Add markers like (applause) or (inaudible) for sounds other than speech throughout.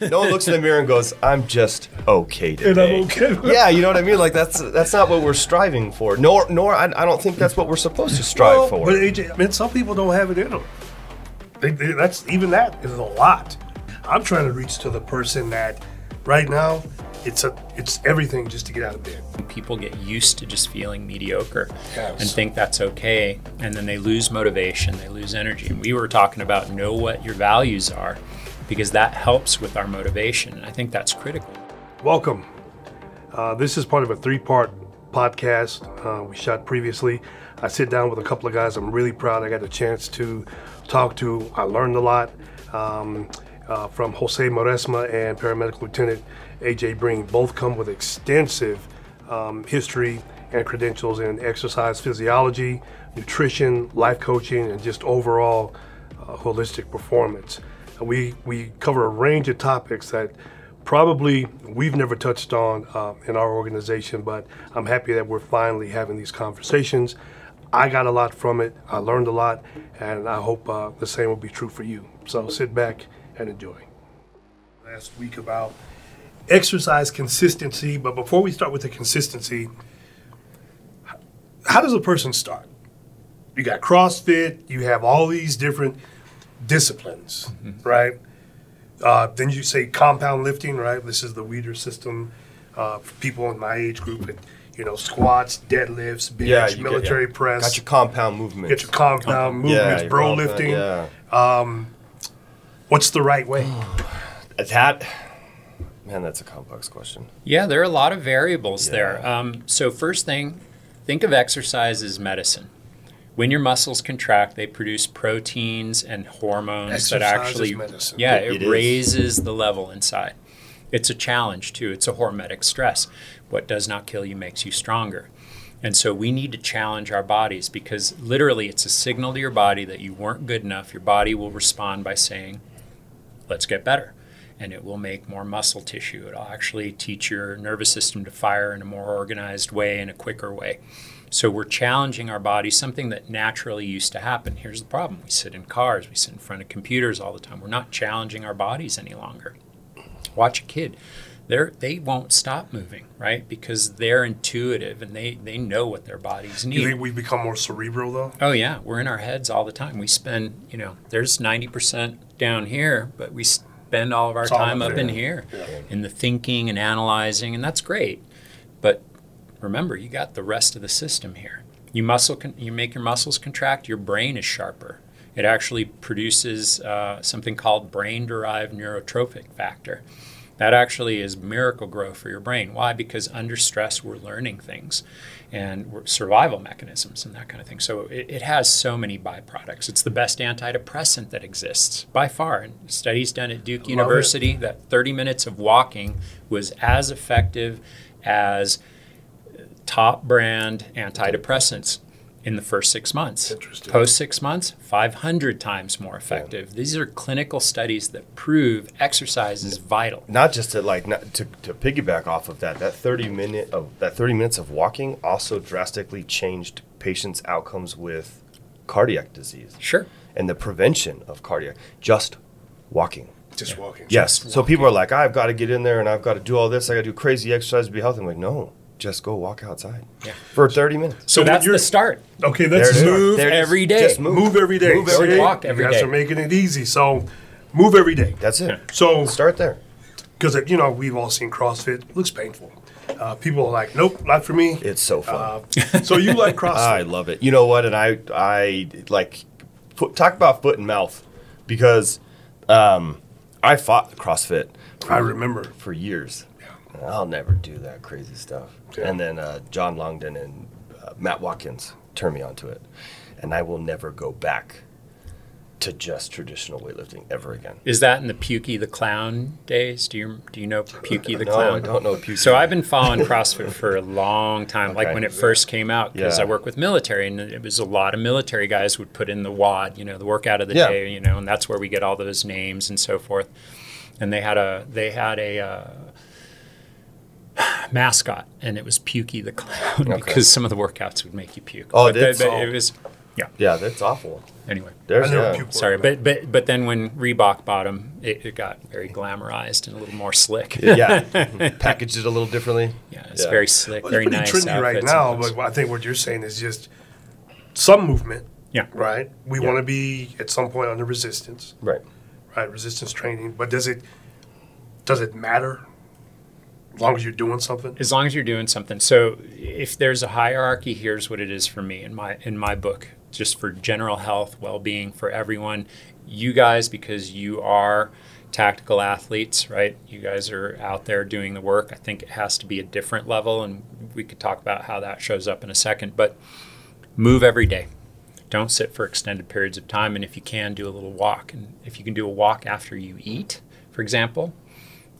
No one looks in the mirror and goes, "I'm just okay today." (laughs) And I'm okay. Yeah, you know what I mean. Like that's that's not what we're striving for. Nor nor I, I don't think that's what we're supposed to strive Well, for. But AJ, I mean, some people don't have it in them. They, they, that's even that is a lot. I'm trying to reach to the person that right now it's a it's everything just to get out of bed. People get used to just feeling mediocre Yes. and think that's okay. And then they lose motivation, they lose energy. And we were talking about know what your values are because that helps with our motivation. And I think that's critical. Welcome. Uh, this is part of a three-part podcast uh, we shot previously. I sit down with a couple of guys I'm really proud I got a chance to talk to. I learned a lot um, uh, from Jose Moresma and Paramedic lieutenant AJ Breen. Both come with extensive um, history and credentials in exercise physiology, nutrition, life coaching, and just overall uh, holistic performance. We we cover a range of topics that probably we've never touched on uh, in our organization, but I'm happy that we're finally having these conversations. I got a lot from it. I learned a lot, and I hope uh, the same will be true for you. So sit back and enjoy. Last week about exercise consistency, but before we start with the consistency, how does a person start? You got CrossFit, you have all these different disciplines, right? Uh, then you say compound lifting, right? This is the Weider system uh, for people in my age group. And, you know, squats, deadlifts, bench, yeah, you get- military yeah. press. Got your compound movement. Get your compound movements, your bro compound, lifting. Yeah. What's the right way? (sighs) That man, that's a complex question. Yeah, there are a lot of variables there. Um, so, first thing, think of exercise as medicine. When your muscles contract, they produce proteins and hormones that Exercise is actually, medicine. yeah, It- it, it is. raises the level inside. It's a challenge too. It's a hormetic stress. What does not kill you makes you stronger. And so we need to challenge our bodies because literally it's a signal to your body that you weren't good enough. Your body will respond by saying, let's get better. And it will make more muscle tissue. It'll actually teach your nervous system to fire in a more organized way, in a quicker way. So we're challenging our body, something that naturally used to happen. Here's the problem we sit in cars, we sit in front of computers all the time. We're not challenging our bodies any longer. Watch a kid. They're, they won't stop moving, right? Because they're intuitive and they, they know what their bodies need. you think we've become more cerebral though? Oh yeah, we're in our heads all the time. We spend, you know, there's 90% down here, but we spend all of our It's time up up in here in the thinking and analyzing, and that's great. But remember, you got the rest of the system here. You muscle, con- you make your muscles contract. Your brain is sharper. It actually produces uh, something called brain-derived neurotrophic factor. That actually is Miracle-Gro for your brain. Why? Because under stress, we're learning things and survival mechanisms and that kind of thing. So it, it has so many byproducts. It's the best antidepressant that exists by far. And studies done at Duke it. University that 30 minutes of walking was as effective as top brand antidepressants in the first six months. Interesting. Post six months, 500 times more effective. These are clinical studies that prove exercise is vital. Not just to like not, to, to piggyback off of that. That thirty minute of that thirty minutes of walking also drastically changed patients' outcomes with cardiac disease Sure. and the prevention of cardiac. Just walking. Just walking. Yes. Just So people are like, I've got to get in there and I've got to do all this. I got to do crazy exercise to be healthy. I'm like, no, just go walk outside Yeah. for 30 minutes. So, when that's you're- the start. Okay, There that's it is. Move There it is. every day. Just move. Move every day. Move every See? day. Walk every you guys day. are making it easy. So move every day. That's it. So Start there. because you know we've all seen CrossFit. It looks painful. Uh, people are like, nope, not for me. It's so fun. Uh, so you like (laughs) CrossFit? I love it. You know what? And I, I like foot, talk about foot and mouth because um, I fought CrossFit. For, I remember. for years. And I'll never do that crazy stuff. Yeah. And then uh, John Longden and uh, Matt Watkins turned me onto it, and I will never go back to just traditional weightlifting ever again. Is that in the Pukey the Clown days? Do you do you know Pukey the no, Clown? I don't know. Pukey. So I've been following CrossFit for a long time, like when it first came out, because Yeah. I work with military, and it was a lot of military guys would put in the WOD, you know, the workout of the Yeah. day, you know, and that's where we get all those names and so forth. And they had a they had a uh, mascot, and it was Pukey the Clown Okay. because some of the workouts would make you puke. Oh, But it did? they- they- it was yeah. Yeah, that's awful. Anyway, There's I never yeah. sorry, but but but then when Reebok bought them, it, it got very glamorized and a little more slick. yeah, (laughs) packaged it a little differently. Yeah, it's Yeah. very slick, Well, very it's pretty nice. trendy right now, but. I think what you're saying is just some movement, yeah, right? We Yeah. want to be at some point under resistance, Right. right? Resistance training, but does it does it matter as long as you're doing something? as long as you're doing something. So if there's a hierarchy, here's what it is for me in my in my book, just for general health, well-being for everyone. You guys, because you are tactical athletes, right? You guys are out there doing the work. I think it has to be a different level, and we could talk about how that shows up in a second. But move every day. Don't sit for extended periods of time, and if you can, do a little walk. And if you can do a walk after you eat, for example,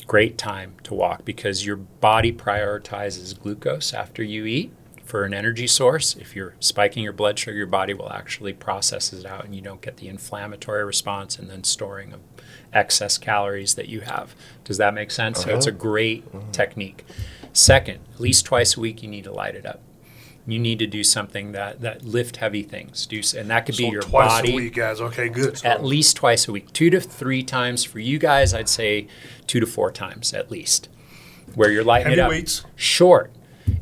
great time to walk because your body prioritizes glucose after you eat for an energy source. If you're spiking your blood sugar, your body will actually process it out and you don't get the inflammatory response and then storing of excess calories that you have. Does that make sense? So it's uh-huh. a great uh-huh. technique. Second, at least twice a week you need to light it up. You need to do something that that lift heavy things. Do and that could be So your twice body a week, guys. Okay, good. So at least twice a week, two to three times for you guys. I'd say two to four times at least, where you're lighting heavy it up. weights. Short,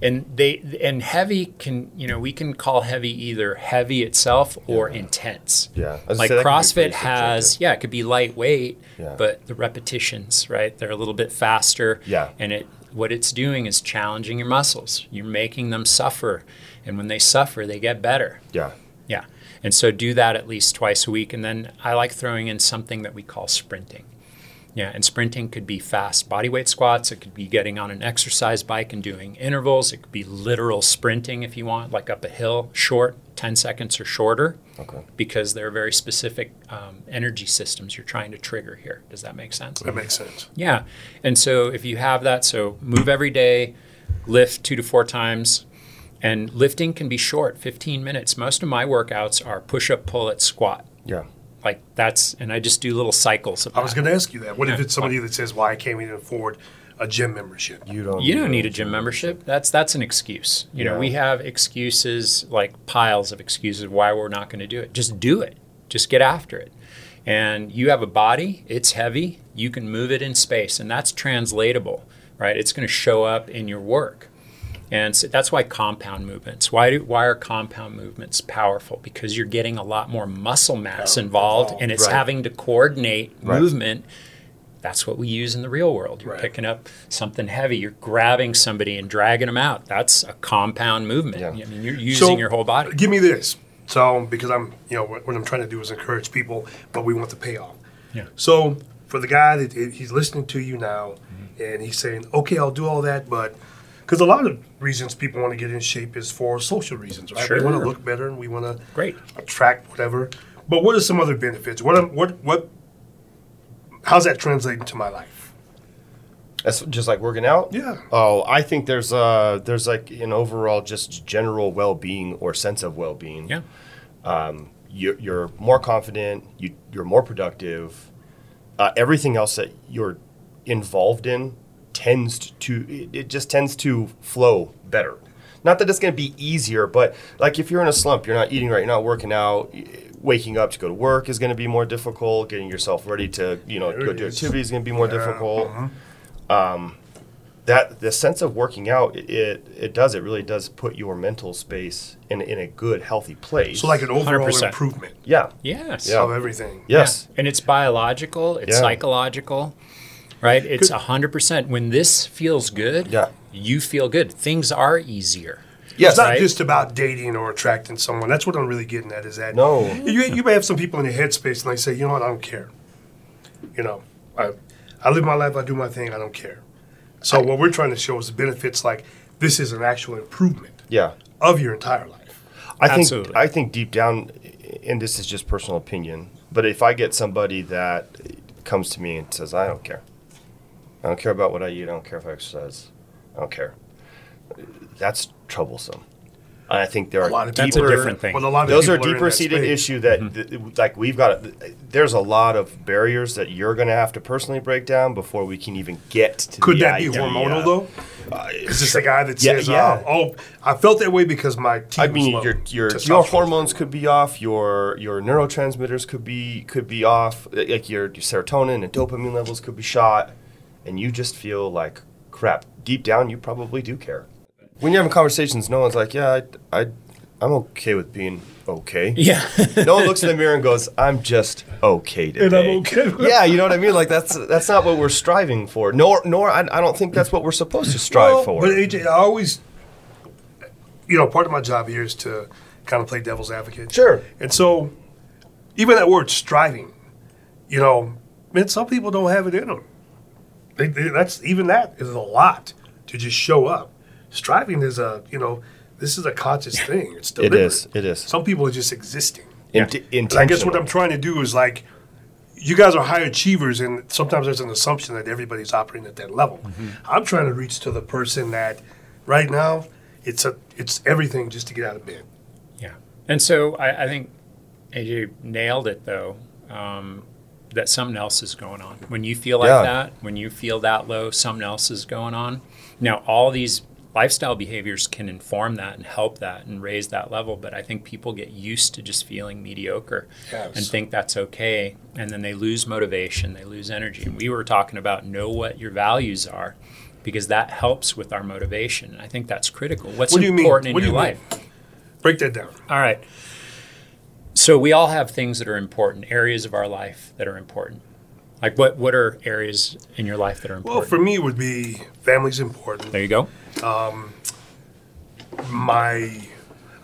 and they and heavy can you know we can call heavy either heavy itself or intense. Yeah. I was gonna Like say, that could be CrossFit has, yeah, it could be lightweight, Yeah. but the repetitions, right? They're a little bit faster. Yeah. And it what it's doing is challenging your muscles. You're making them suffer, and when they suffer, they get better. Yeah. Yeah. And so do that at least twice a week. And then I like throwing in something that we call sprinting. Yeah. And sprinting could be fast body weight squats. It could be getting on an exercise bike and doing intervals. It could be literal sprinting if you want, like up a hill, short, 10 seconds or shorter, Okay. because there are very specific um, energy systems you're trying to trigger here. Does that make sense? that makes sense. Yeah. And so if you have that, so move every day, lift two to four times. And lifting can be short, 15 minutes. Most of my workouts are push up, pull it, squat. Yeah. Like that's, and I just do little cycles of I was going to ask you that. What if it's somebody that says, "Well, I can't even afford a gym membership"? You don't. You don't need a gym membership. That's that's an excuse. You know, we have excuses like piles of excuses why we're not going to do it. Just do it. Just get after it. And you have a body, it's heavy, you can move it in space and that's translatable, right? It's going to show up in your work. And so that's why compound movements. Why do why are compound movements powerful? Because you're getting a lot more muscle mass Yeah, involved involved. and it's Right. having to coordinate Right. movement that's what we use in the real world. You're Right. picking up something heavy, you're grabbing somebody and dragging them out. That's a compound movement. Yeah. I mean, you're using your whole body. Give me this. So, because I'm, you know, what, what I'm trying to do is encourage people, but we want the payoff. Yeah. So, for the guy that he's listening to you now, Mm-hmm. and he's saying, "Okay, I'll do all that," but because a lot of reasons people want to get in shape is for social reasons, right? Sure. We want to look better and we want to Great. attract whatever. But what are some other benefits? What what what? How's that translating to my life? That's just like working out. Yeah. Oh, I think there's uh there's like an overall just general well being or sense of well being. Yeah. Um, You're, you're more confident. You you're more productive. Uh, everything else that you're involved in tends to it, it just tends to flow better. Not that it's going to be easier, but like if you're in a slump, you're not eating right, you're not working out. Waking up to go to work is going to be more difficult. Getting yourself ready to you know There go do is. activities is going to be more Yeah, difficult. uh-huh. Um, that the sense of working out it, it it does it really does put your mental space in in a good healthy place. So, like an overall 100%. improvement yeah Yes. Yeah. of everything. yes Yeah. And it's biological, it's Yeah. psychological, right? It's a 100%. When this feels good, Yeah. you feel good. Things are easier. yes It's not Right. just about dating or attracting someone. That's what I'm really getting at. Is that No. You, you may have some people in your headspace and they say, you know what, I don't care. You know, I, I live my life, I do my thing, I don't care. So what we're trying to show is the benefits. Like this is an actual improvement yeah. of your entire life. I think Absolutely. I think deep down, and this is just personal opinion, but if I get somebody that comes to me and says, "I don't care, I don't care about what I eat, I don't care if I exercise, I don't care," that's troublesome. And I think there are A are lot of That's a people different thing. Well, a lot of those are deeper seated issue that th- like we've got A, there's a lot of barriers that you're going to have to personally break down before we can even get to Could that be hormonal though? Is this the guy that Yeah, says, yeah. Uh, "Oh, I felt that way because my I mean, low, your your your hormones could be off. Your your neurotransmitters could be could be off. Like your, your serotonin and dopamine levels could be shot, and you just feel like crap. Deep down, you probably do care. When you're having conversations, no one's like, "Yeah, I, I I'm okay with being okay." Yeah. (laughs) no one looks in the mirror and goes, "I'm just okay today." And I'm okay with Yeah, you know what I mean. Like that's that's not what we're striving for. Nor nor I, I don't think that's what we're supposed to strive Well, for. But AJ, I always, you know, part of my job here is to kind of play devil's advocate. Sure. And so, even that word striving, you know, man, some people don't have it in them. They, they, that's even that is a lot to just show up. Striving is a, you know, this is a conscious thing. It's It deliberate. is. It is. Some people are just existing. Int- And I guess what. I'm trying to do is like, you guys are high achievers, and sometimes there's an assumption that everybody's operating at that level. Mm-hmm. I'm trying to reach to the person that, right now, it's a it's everything just to get out of bed. Yeah. And so I, I think AJ nailed it though. Um, that something else is going on. When you feel like Yeah. that, when you feel that low, something else is going on. Now, all these lifestyle behaviors can inform that and help that and raise that level, but I think people get used to just feeling mediocre Yes. and think that's okay. And then they lose motivation, they lose energy. And we were talking about know what your values are because that helps with our motivation. And I think that's critical. What's What do you mean? important What in do your you mean? life? Break that down. All right. So we all have things that are important, areas of our life that are important. Like what what are areas in your life that are important? Well, for me, it would be family's important. there you go. My,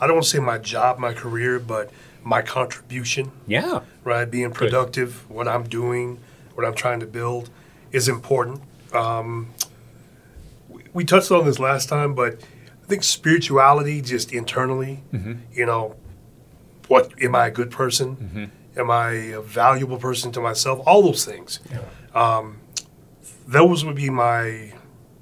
I don't want to say my job, my career, but my contribution, Yeah. right? Being productive, what I'm doing, what I'm trying to build, is important. Um, we, we touched on this last time, but I think spirituality, just internally, you know, what am I a good person? Am I a valuable person to myself? All those things. Um, those would be my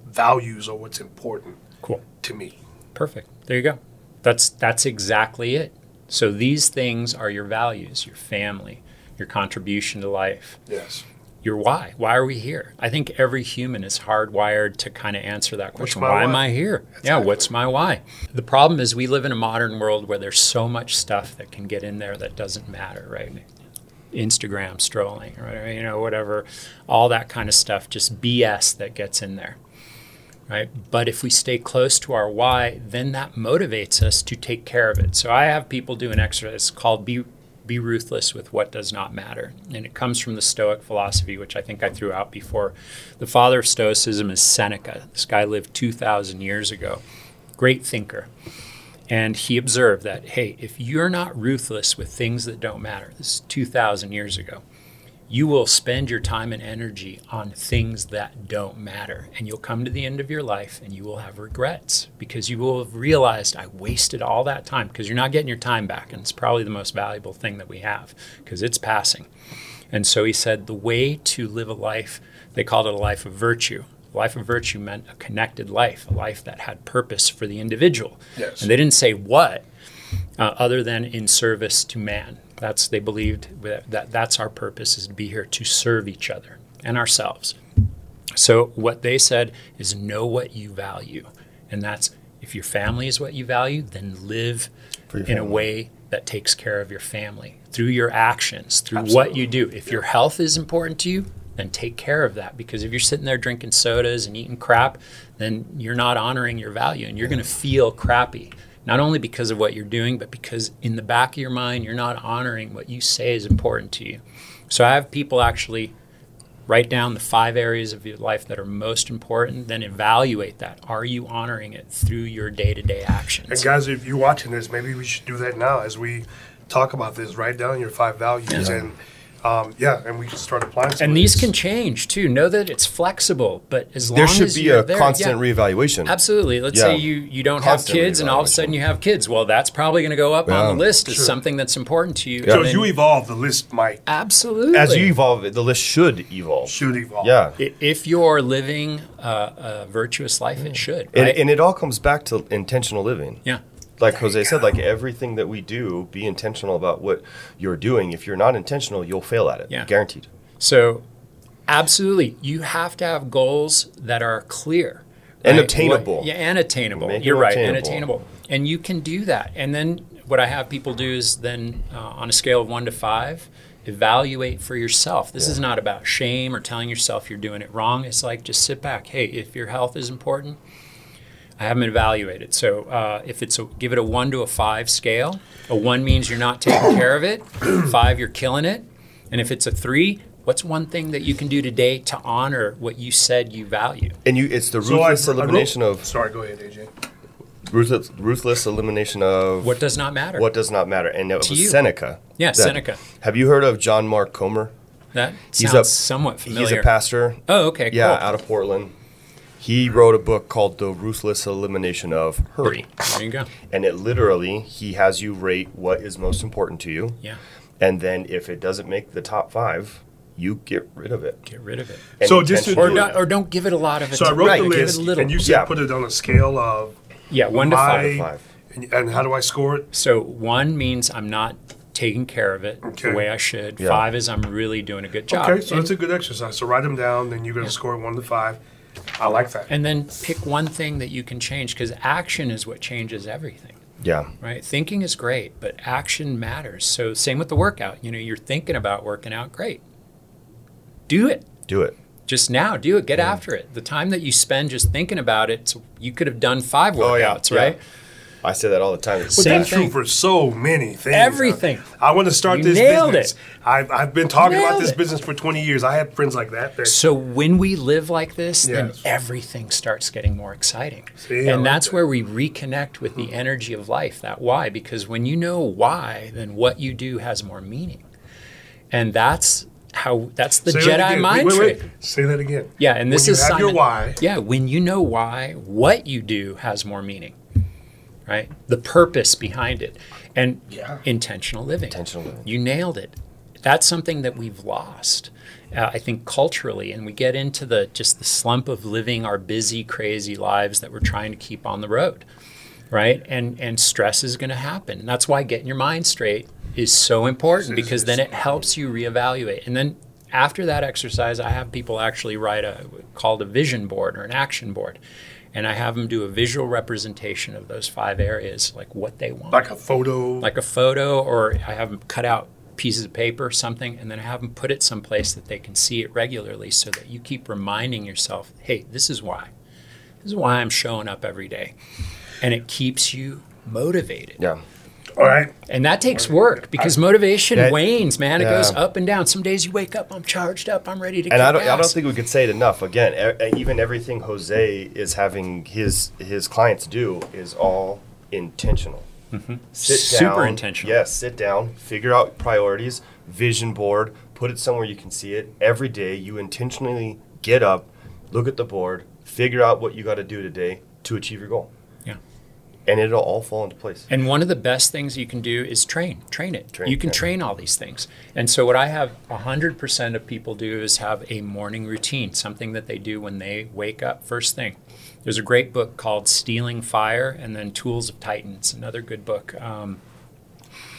values or what's important Cool. to me. Perfect. There you go. That's that's exactly it. So these things are your values, your family, your contribution to life, Yes. Your why. Why are we here? I think every human is hardwired to kind of answer that question. my Why, am? I here? Yeah, what's my why? The problem is we live in a modern world where there's so much stuff that can get in there that doesn't matter, right? Instagram strolling, or you know, whatever, all that kind of stuff, just BS that gets in there. Right? But if we stay close to our why, then that motivates us to take care of it. So I have people do an exercise called be be ruthless with what does not matter. And it comes from the Stoic philosophy, which I think I threw out before. The father of Stoicism is Seneca. This guy lived 2,000 years ago. Great thinker. And he observed that, hey, if you're not ruthless with things that don't matter, this is 2,000 years ago, you will spend your time and energy on things that don't matter. And you'll come to the end of your life and you will have regrets because you will have realized I wasted all that time because you're not getting your time back. And it's probably the most valuable thing that we have because it's passing. And so he said the way to live a life, they called it a life of virtue. A life of virtue meant a connected life, a life that had purpose for the individual. Yes. And they didn't say what, uh, other than in service to man. That's they believed that, that that's our purpose is to be here to serve each other and ourselves. So what they said is know what you value, and that's if your family is what you value, then live in a way that takes care of your family through your actions, through what you do. If your health is important to you, then take care of that because if you're sitting there drinking sodas and eating crap, then you're not honoring your value and you're going to feel crappy. Not only because of what you're doing, but because in the back of your mind, you're not honoring what you say is important to you. So I have people actually write down the five areas of your life that are most important, then evaluate that. Are you honoring it through your day to day actions? And guys, if you're watching this, maybe we should do that now as we talk about this. Write down your five values, and um, yeah, and we can start applying. And these can change too. Know that it's flexible, but as long as There should as be you're a there, constant yeah, reevaluation. Absolutely. Let's Yeah. say you, you don't have kids and all of a sudden you have kids. Well, that's probably going to go up on the list as Sure. something that's important to you. So And as you evolve, the list might absolutely. As you evolve, the list should evolve. should evolve. Yeah. If you're living a, a virtuous life, it should. And, and it all comes back to intentional living. yeah. Like Jose said, like everything that we do, be intentional about what you're doing. If you're not intentional, you'll fail at it. Yeah. Guaranteed. So, absolutely, you have to have goals that are clear, And right? obtainable. What- yeah, and attainable. Make You're right, and attainable. And you can do that. And then what I have people do is then uh, on a scale of one to five, evaluate for yourself. This is not about shame or telling yourself you're doing it wrong. It's like just sit back. Hey, if your health is important, I haven't evaluated. So uh, if it's a, give it a one to a five scale. A one means you're not taking care of it. Five, you're killing it. And if it's a three, what's one thing that you can do today to honor what you said you value? And you, it's the So I- ruthless I wrote- elimination of Sorry, go ahead, AJ. ruthless, ruthless elimination of What does not matter? what does not matter. And it To was you. Seneca. Yeah, that- Seneca. Have you heard of John Mark Comer? That He's sounds a- somewhat familiar. He's a pastor. Oh, okay, Yeah, cool. out of Portland. He wrote a book called The Ruthless Elimination of Hurry. There you go. And it literally, he has you rate what is most important to you. Yeah, And then if it doesn't make the top five, you get rid of it. get rid of it. And So just to- Or not, or don't give it a lot of it. So I wrote Right, the give it a list, little. and you said Yeah. put it on a scale of yeah, one to my- five. Five. And, and how do I score it? So one means I'm not taking care of it Okay. the way I should. Yeah. Five is I'm really doing a good job. Okay, so and, that's a good exercise. So write them down, then you're going to score it one to five. I like that. and then pick one thing that you can change because action is what changes everything. Yeah. Right? Thinking is great, but action matters. So same with the workout. You know, you're thinking about working out, great. Do it. Do it. Just now, do it. Get after it. The time that you spend just thinking about it, you could have done five Oh, yeah, workouts, yeah. Right? I say that all the time. But Same that's thing. true for so many things. Uh, everything. I want to start You this nailed business. it. I've, I've been talking about this it. business for 20 years. I have friends like that. that So when we live like this, then everything starts getting more exciting. See, and like that's that. Where we reconnect with the mm-hmm. energy of life, that why. Because when you know why, then what you do has more meaning. And that's how that's the Say Jedi again. mind wait, wait, trick. wait. Say that again. Yeah, and this When you is have your Simon- why. Yeah, when you know why, what you do has more meaning. Right? The purpose behind it. And Yeah. intentional living. Intentional living. You nailed it. That's something that we've lost. Uh, I think culturally, and we get into the just the slump of living our busy, crazy lives that we're trying to keep on the road, right? And and stress is going to happen. And that's why getting your mind straight is so important because then it helps you reevaluate. And then after that exercise, I have people actually write a called a vision board or an action board, and I have them do a visual representation of those five areas, like what they want Like a photo. like a photo or I have them cut out pieces of paper, something, and then I have them put it someplace that they can see it regularly so that you keep reminding yourself, hey, this is why. This is why I'm showing up every day. And it keeps you motivated. Yeah. All right. And that takes work because motivation That- wanes, man. It goes up and down. Some days you wake up, I'm charged up, I'm ready to go. And kick I don't, I don't think we could say it enough. Again, e- even everything Jose is having his his clients do is all intentional. Mm-hmm. Super down, intentional. Yes, sit down, figure out priorities, vision board, put it somewhere you can see it. Every day, you intentionally get up, look at the board, figure out what you got to do today to achieve your goal, Yeah. And it'll all fall into place. And one of the best things you can do is train. Train it. Train, you can train. train all these things. And so what I have 100% of people do is have a morning routine, something that they do when they wake up first thing. There's a great book called Stealing Fire and then Tools of Titans, another good book. Um,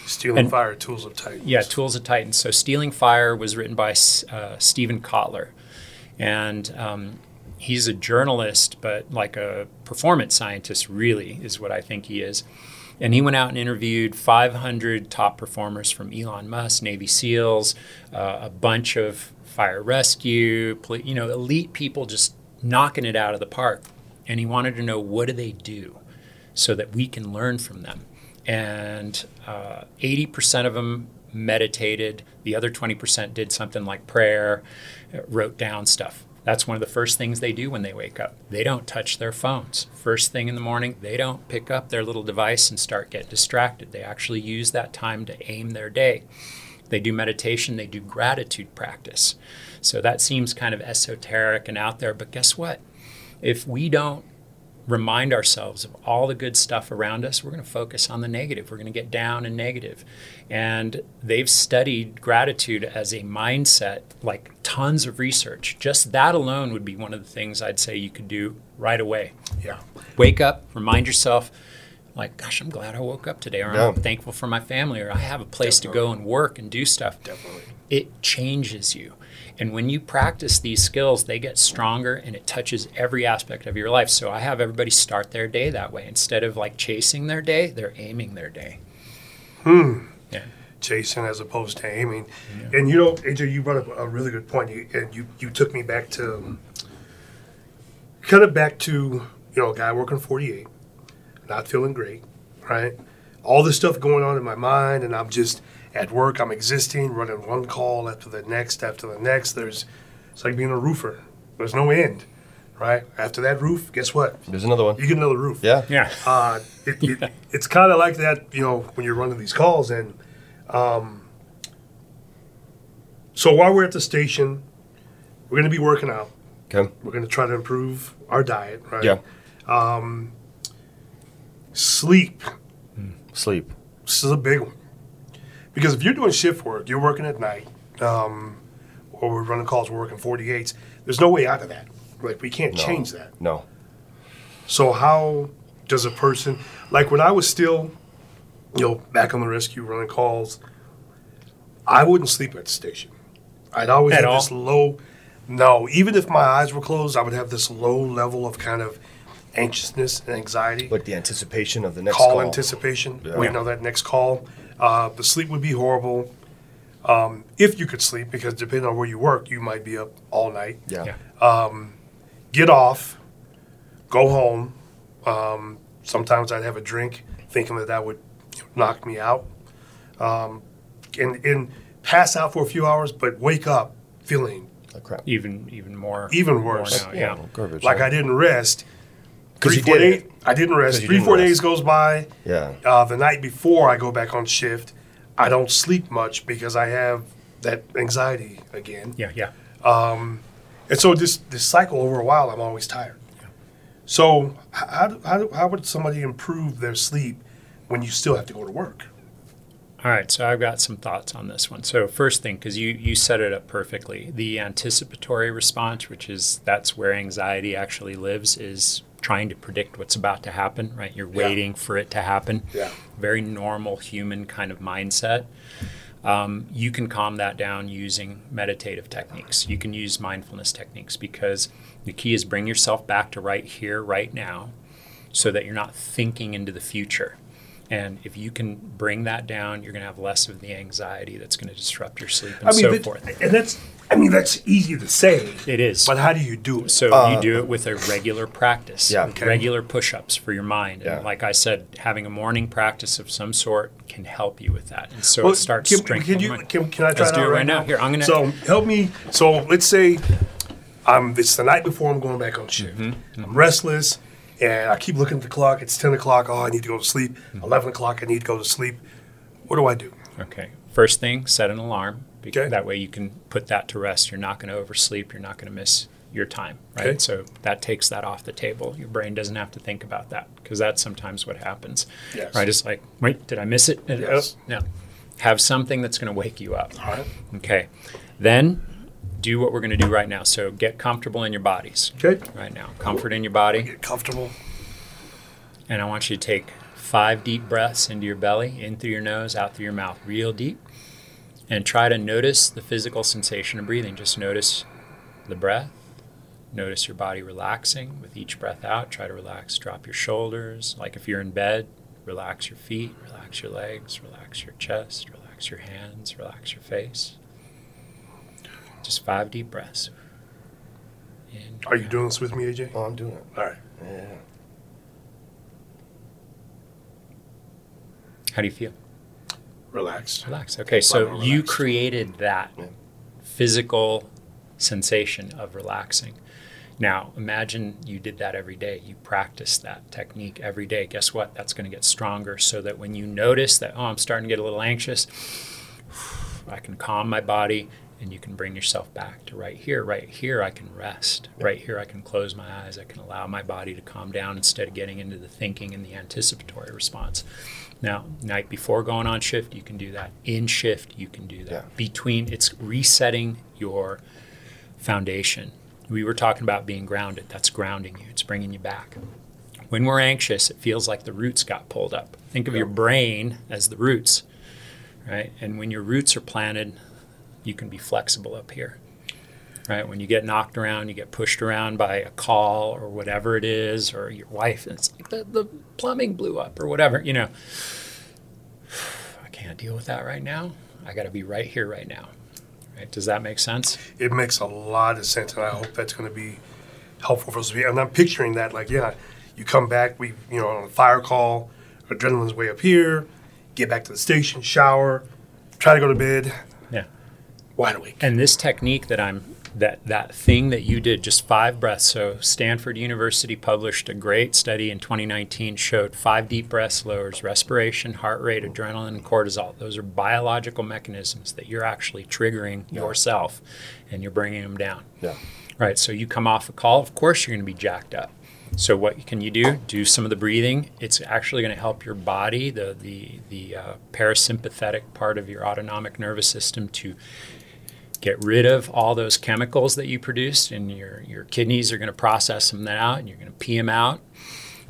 Stealing And- Fire, Tools of Titan. yeah, Tools of Titans. So Stealing Fire was written by uh, Steven Kotler. And um, he's a journalist, but like a performance scientist, really, is what I think he is. And he went out and interviewed 500 top performers from Elon Musk, Navy SEALs, uh, a bunch of fire rescue, you know, elite people just knocking it out of the park. And he wanted to know what do they do so that we can learn from them. And uh, 80% of them meditated. The other 20% did something like prayer, uh, wrote down stuff. That's one of the first things they do when they wake up. They don't touch their phones. First thing in the morning, they don't pick up their little device and start get distracted. They actually use that time to aim their day. They do meditation, they do gratitude practice. So that seems kind of esoteric and out there, but guess what? If we don't remind ourselves of all the good stuff around us, we're going to focus on the negative. We're going to get down and negative. And they've studied gratitude as a mindset, like tons of research. Just that alone would be one of the things I'd say you could do right away. Yeah. Wake up, remind yourself, like, gosh, I'm glad I woke up today, or Yeah. I'm thankful for my family, or I have a place to go and work and do stuff. Definitely. It changes you. And when you practice these skills, they get stronger and it touches every aspect of your life. So I have everybody start their day that way. Instead of like chasing their day, they're aiming their day. Hmm. Chasing as opposed to aiming. And you know, AJ, you brought up a really good point, you, and you you took me back to kind of back to you know a guy working 48, not feeling great, right? All this stuff going on in my mind, and I'm just at work. I'm existing, running one call after the next after the next. There's it's like being a roofer. There's no end, right? After that roof, guess what? There's another one. You get another roof. Yeah. Yeah. Uh, it, it, it's kind of like that, you know, when you're running these calls. And um, so while we're at the station, we're going to be working out. Okay. We're going to try to improve our diet, right? Yeah. Sleep. Sleep. This is a big one. Because if you're doing shift work, you're working at night, um, or we're running calls, we're working 48s, there's no way out of that. Like, we can't No. change that. No. So how does a person like when I was still, you know, back on the rescue running calls, I wouldn't sleep at the station. I'd always At have all? this low no, even if my eyes were closed, I would have this low level of kind of anxiousness and anxiety. Like the anticipation of the next call, call. anticipation. Yeah. Waiting on that next call. Uh, the sleep would be horrible. Um, if you could sleep, because depending on where you work, you might be up all night Yeah. Yeah. get off, go home. Um, sometimes I'd have a drink, thinking that that would knock me out, um, and and pass out for a few hours, but wake up feeling Like crap. Even even more. even more worse. now, Yeah. yeah. Garbage. Like yeah. I didn't rest. 'Cause Three, four didn't. days. I didn't rest. 'Cause you Three, didn't four rest. days goes by. Yeah. Uh, the night before I go back on shift, I don't sleep much because I have that anxiety again. Yeah, yeah. And so this this cycle over a while, I'm always tired. Yeah. So how do, how do, how would somebody improve their sleep when you still have to go to work? All right, so I've got some thoughts on this one. So first thing, because you you set it up perfectly, the anticipatory response, which is that's where anxiety actually lives, is trying to predict what's about to happen. Right, you're Yeah. waiting for it to happen. Yeah. Very normal human kind of mindset. Um, you can calm that down using meditative techniques. You can use mindfulness techniques because the key is bring yourself back to right here, right now, so that you're not thinking into the future. And if you can bring that down, you're going to have less of the anxiety that's going to disrupt your sleep and I mean, so that- forth. and that's I mean that's easy to say, It is. but how do you do it? So Uh, you do it with a regular practice, Yeah. Okay. regular push-ups for your mind. Yeah. And like I said, having a morning practice of some sort can help you with that. And so Well, it starts can, strengthening. can you the mind. can, can I try Let's it do it right now. Here, I'm gonna- So help me. So let's say I'm. It's the night before I'm going back on shift. Mm-hmm, I'm restless, and I keep looking at the clock. It's ten o'clock. Oh, I need to go to sleep. Mm-hmm. Eleven o'clock. I need to go to sleep. What do I do? Okay. First thing, set an alarm. Because Okay. That way you can put that to rest. You're not going to oversleep. You're not going to miss your time, right? Okay. So that takes that off the table. Your brain doesn't have to think about that because that's sometimes what happens. Yes. Right? It's like, wait, did I miss it? Yes. Oh, no. Have something that's going to wake you up. All right. Okay. Then do what we're going to do right now. So get comfortable in your bodies Okay. right now. Comfort in your body. Get comfortable. And I want you to take five deep breaths into your belly, in through your nose, out through your mouth, real deep. And try to notice the physical sensation of breathing. Just notice the breath. Notice your body relaxing with each breath out. Try to relax, drop your shoulders. Like if you're in bed, relax your feet, relax your legs, relax your chest, relax your hands, relax your face. Just five deep breaths. In, Are you uh, doing this with me, AJ? Oh, I'm doing it. All right. Yeah. How do you feel? Relaxed. Relax. Okay, so Body you created that Yeah. physical sensation of relaxing. Now, imagine you did that every day. You practice that technique every day. Guess what? That's going to get stronger so that when you notice that, oh, I'm starting to get a little anxious, (sighs) I can calm my body and you can bring yourself back to right here. Right here, I can rest. Right here, I can close my eyes. I can allow my body to calm down instead of getting into the thinking and the anticipatory response. Now, night before going on shift, you can do that. In shift, you can do that. Yeah. Between, it's resetting your foundation. We were talking about being grounded. That's grounding you, it's bringing you back. When we're anxious, it feels like the roots got pulled up. Think of your brain as the roots, right? And when your roots are planted, you can be flexible up here, right? When you get knocked around, you get pushed around by a call or whatever it is, or your wife, and it's like the, the plumbing blew up or whatever, you know. (sighs) I can't deal with that right now. I got to be right here, right now. Right? Does that make sense? It makes a lot of sense, and I hope that's going to be helpful for us. To be and I'm picturing that, like, yeah, you come back, we, you know, on a fire call, adrenaline's way up here, get back to the station, shower, try to go to bed, Yeah. wide awake. And this technique that I'm that that thing that you did just five breaths. So Stanford University published a great study in 2019 showed five deep breaths lowers respiration, heart rate, adrenaline, cortisol. Those are biological mechanisms that you're actually triggering yourself and you're bringing them down. Yeah. Right. So you come off a call, of course you're going to be jacked up. So what can you do? Do some of the breathing. It's actually going to help your body, the the the uh, parasympathetic part of your autonomic nervous system, to get rid of all those chemicals that you produced, and your your kidneys are going to process them out, and you're going to pee them out.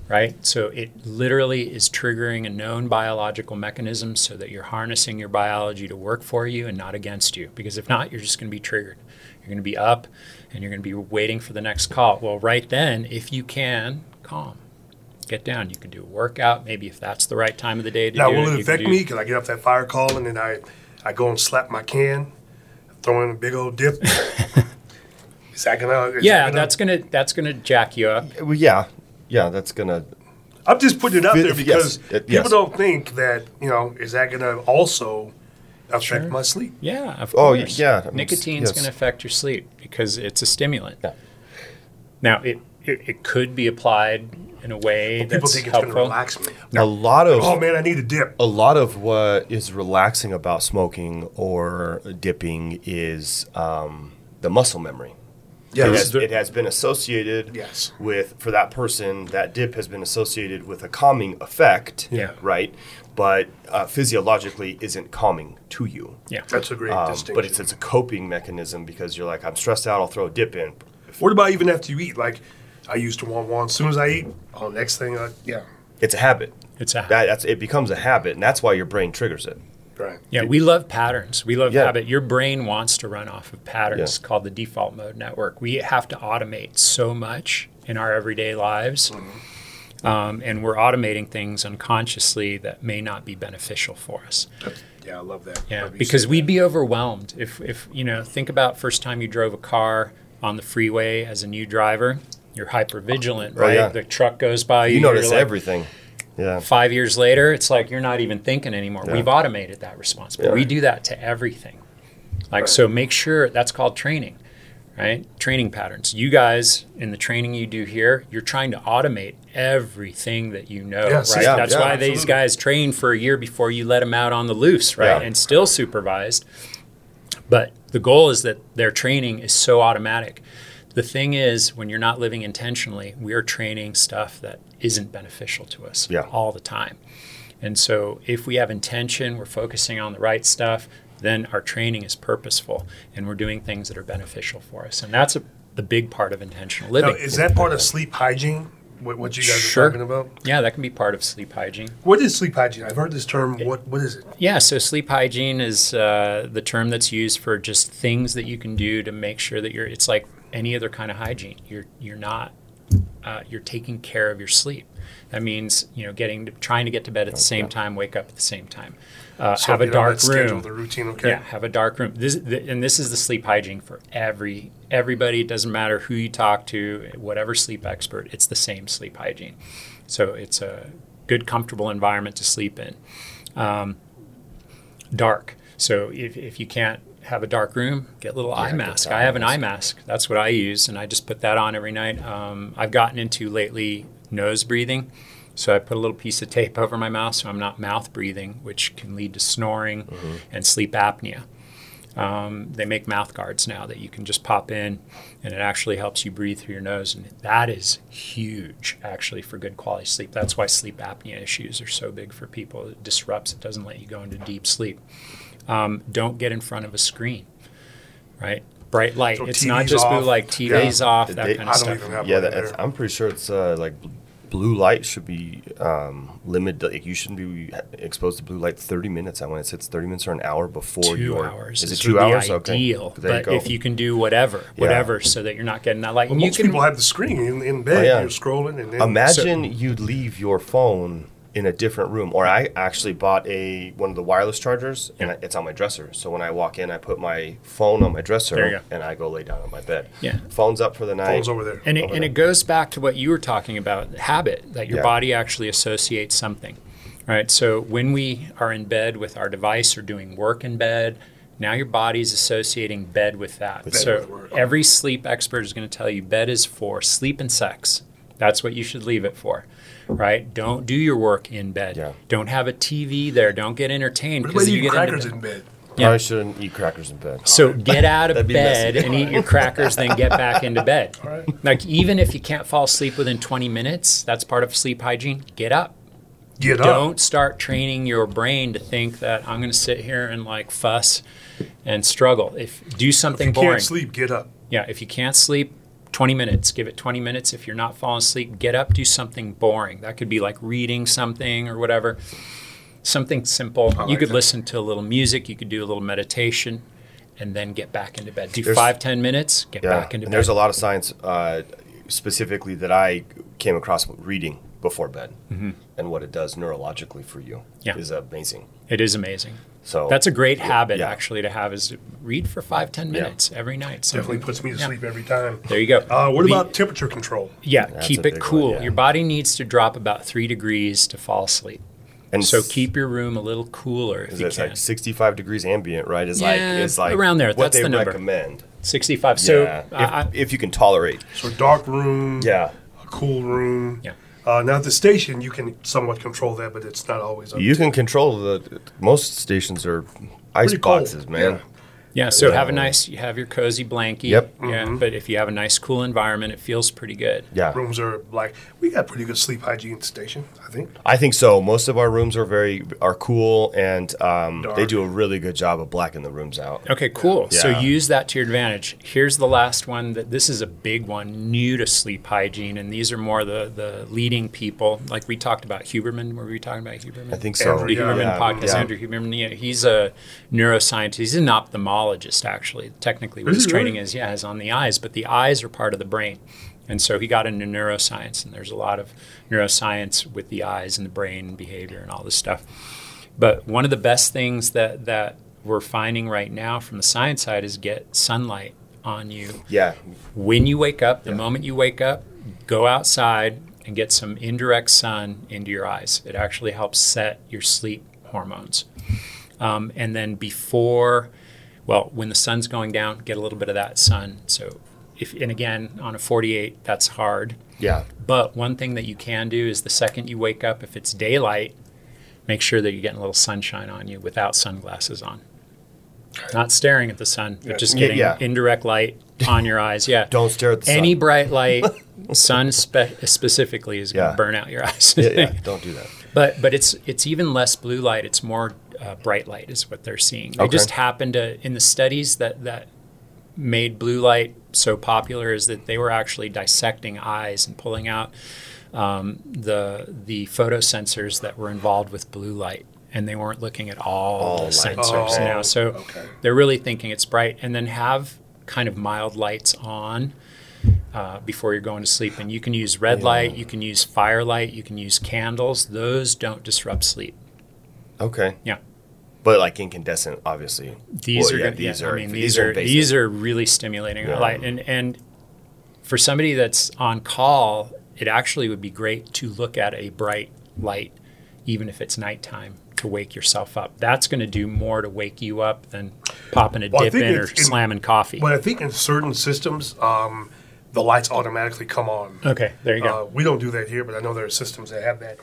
Right. So it literally is triggering a known biological mechanism, so that you're harnessing your biology to work for you and not against you. Because if not, you're just going to be triggered. You're going to be up and you're going to be waiting for the next call. Well, right then, if you can, calm. Get down. You can do a workout, maybe if that's the right time of the day to Now, do will it. can affect do- me? Because I get off that fire call and then I, I go and slap my can, throw in a big old dip. (laughs) is that gonna? Is Yeah, that gonna- that's gonna that's gonna jack you up. Well, yeah. Yeah, that's gonna. I'm just putting it out there because yes, uh, people don't think that you know is that gonna also affect Sure. my sleep? Yeah, of Oh, course. yeah, I mean, Nicotine's yes. going to affect your sleep because it's a stimulant. Yeah. Now, it, it it could be applied in a way People that's think it's gonna helpful. relax me. A lot of Oh man, I need a dip. a lot of what is relaxing about smoking or dipping is um, the muscle memory. Yeah, it, has, it has been associated Yes. with for that person that dip has been associated with a calming effect Yeah. right but uh, physiologically isn't calming to you Yeah. That's a great Um, distinction. but it's, it's a coping mechanism because you're like i'm stressed out i'll throw a dip in what about even after you eat? Like, I used to want one as soon as I eat. Oh, next thing, I, yeah, it's a habit It's a that, that's it becomes a habit and that's why your brain triggers it right. Yeah, we love patterns. We love Yeah. habit. Your brain wants to run off of patterns Yeah. called the default mode network. We have to automate so much in our everyday lives. Mm-hmm. Um, and we're automating things unconsciously that may not be beneficial for us. Yeah, I love that. Yeah, Love because we'd be overwhelmed if, if you know, think about first time you drove a car on the freeway as a new driver. You're hyper vigilant, Oh, right? yeah. The truck goes by you. you notice like- everything yeah Five years later, it's like you're not even thinking anymore. Yeah. We've automated that response, but Yeah. we do that to everything. Like, Right. so make sure that's called training, right? Training patterns. You guys, in the training you do here, you're trying to automate everything that you know, Yes, right? yeah, that's yeah, why these guys train for a year before you let them out on the loose, right? Yeah. And still supervised. But the goal is that their training is so automatic. The thing is, when you're not living intentionally, we are training stuff that isn't beneficial to us Yeah. all the time. And so, if we have intention, we're focusing on the right stuff, then our training is purposeful and we're doing things that are beneficial for us. And that's a, the big part of intentional Now, living. is that part of sleep hygiene? What, what you guys Sure. are talking about? yeah, that can be part of sleep hygiene. What is sleep hygiene? I've heard this term. What What is it? Yeah, so sleep hygiene is uh, the term that's used for just things that you can do to make sure that you're. It's like any other kind of hygiene. You're you're not uh, you're taking care of your sleep. That means you know getting to, trying to get to bed at the same time, wake up at the same time, uh, So have a dark schedule, room. the routine. Okay. Yeah, have a dark room. This the, and this is the sleep hygiene for every everybody. It doesn't matter who you talk to, whatever sleep expert. It's the same sleep hygiene. So it's a good, comfortable environment to sleep in. Um, dark. So if, if you can't have a dark room, get a little eye mask. I have an eye mask. mask. That's what I use, and I just put that on every night. Um, I've gotten into lately nose breathing. So I put a little piece of tape (laughs) over my mouth so I'm not mouth breathing, which can lead to snoring and sleep apnea. Um, they make mouth guards now that you can just pop in and it actually helps you breathe through your nose. And that is huge, actually, for good quality sleep. That's why sleep apnea issues are so big for people. It disrupts, it doesn't let you go into deep sleep. Um, don't get in front of a screen, right? Bright light. So it's not TV's just blue off. light, TV's off, The that day- kind I of don't stuff. even have yeah one that, i'm pretty sure it's uh, like blue light should be um, limited. Like you shouldn't be exposed to blue light 30 minutes. I want it say it's 30 minutes or an hour before two your. hours Is it is two hours? ideal. Okay. There but go. if you can do whatever, whatever, so that you're not getting that light, Well, and you most can people have the screen in, in bed. Oh, yeah. You're scrolling and then Imagine you'd leave your phone in a different room. Or I actually bought a one of the wireless chargers, and I- it's on my dresser. So when I walk in, I put my phone on my dresser, There you go. and I go lay down on my bed. Yeah. Phone's up for the night. phones over there. And it, over and there. it goes back to what you were talking about habit, that your Yeah. body actually associates something. Right? So when we are in bed with our device or doing work in bed, now your body's associating bed with that. Bed so with every sleep expert is going to tell you bed is for sleep and sex. That's what you should leave it for. Right? Don't do your work in bed. Yeah. Don't have a TV there. Don't get entertained What about you eating get crackers in bed? Yeah. Probably shouldn't eat crackers in bed. So get out of (laughs) be bed messy. and eat your crackers, then get back into bed. (laughs) All right. Like even if you can't fall asleep within 20 minutes, that's part of sleep hygiene. Get up. Get up. Don't start training your brain to think that I'm going to sit here and like fuss and struggle. If do If something you boring. can't sleep, get up. Yeah, if you can't sleep, 20 minutes. Give it 20 minutes. If you're not falling asleep, get up, do something boring. That could be like reading something or whatever. Something simple. you could that. listen to a little music, you could do a little meditation, and then get back into bed. Do There's- five, ten minutes, get Yeah, back into and bed. there's a lot of science, uh, specifically that I came across reading before bed, and what it does neurologically for you Mm-hmm. Yeah. is amazing. it is amazing. So That's a great habit yeah. actually to have is read for five, ten Yeah. minutes every night. Something- Definitely puts me to Yeah. sleep every time. There you go. Uh, what Le- about temperature control? Yeah, That's keep it cool. one, yeah. Your body needs to drop about three degrees to fall asleep. and So keep your room a little cooler if Is you it's can. like 65 degrees ambient, right? Is Yeah, like is like around there. What That's they the number. recommend. 65. So yeah, I- I- if, if you can tolerate. So dark room, Yeah, a cool room. Yeah. Uh, now at the station, you can somewhat control that, but it's not always. Up you to- can control the. Most stations are ice boxes, man. yeah. Yeah, so have a nice, you have your cozy blankie. Yep. Yeah, but if you have a nice, cool environment, it feels pretty good. Yeah, Rooms are like we got pretty good sleep hygiene station. I think. I think so. Most of our rooms are very are cool, and um, they do a really good job of blacking the rooms out. Okay, cool. So use that to your advantage. Here's the last one that this is a big one, new to sleep hygiene, and these are more the the leading people. Like we talked about Huberman. Were we talking about Huberman? I think so. Andrew Yeah, Huberman yeah, podcast. yeah. Andrew Huberman, yeah, he's a neuroscientist. He's an ophthalmologist, actually. Technically, what Is his training really? is, yeah, is on the eyes, but the eyes are part of the brain. And so he got into neuroscience, and there's a lot of neuroscience with the eyes and the brain and behavior and all this stuff. But one of the best things that that we're finding right now from the science side is get sunlight on you Yeah, when you wake up, the moment you wake up, go outside and get some indirect sun into your eyes. It actually helps set your sleep hormones. Um, and then before, well, when the sun's going down, get a little bit of that sun. So, if and again on a 48, that's hard. yeah. But one thing that you can do is the second you wake up, if it's daylight, make sure that you're getting a little sunshine on you without sunglasses on. Not staring at the sun, but just getting yeah. indirect light on your eyes. Yeah. (laughs) Don't stare at the sun. Any bright light, (laughs) sun spe- specifically, is going to Yeah. burn out your (laughs) eyes. yeah, yeah. Don't do that. but but it's it's even less blue light. It's more uh, bright light is what they're seeing. They Okay. just happen to in the studies that that made blue light so popular is that they were actually dissecting eyes and pulling out um, the the photosensors that were involved with blue light. And they weren't looking at all, All the light. sensors Oh, now. So okay. they're really thinking it's bright. And then have kind of mild lights on uh, before you're going to sleep. And you can use red light, you can use firelight, you can use candles. Those don't disrupt sleep. Okay. Yeah. But like incandescent, obviously. These Well, are yeah, good. these yeah, are I mean, these these are are these are really stimulating Yeah. light. And and for somebody that's on call, it actually would be great to look at a bright light, even if it's nighttime, to wake yourself up. That's going to do more to wake you up than popping a Well, dip in or in- slamming coffee. But I think in certain systems, um, the lights automatically come on. okay, there you go. Uh, we don't do that here, but I know there are systems that have that.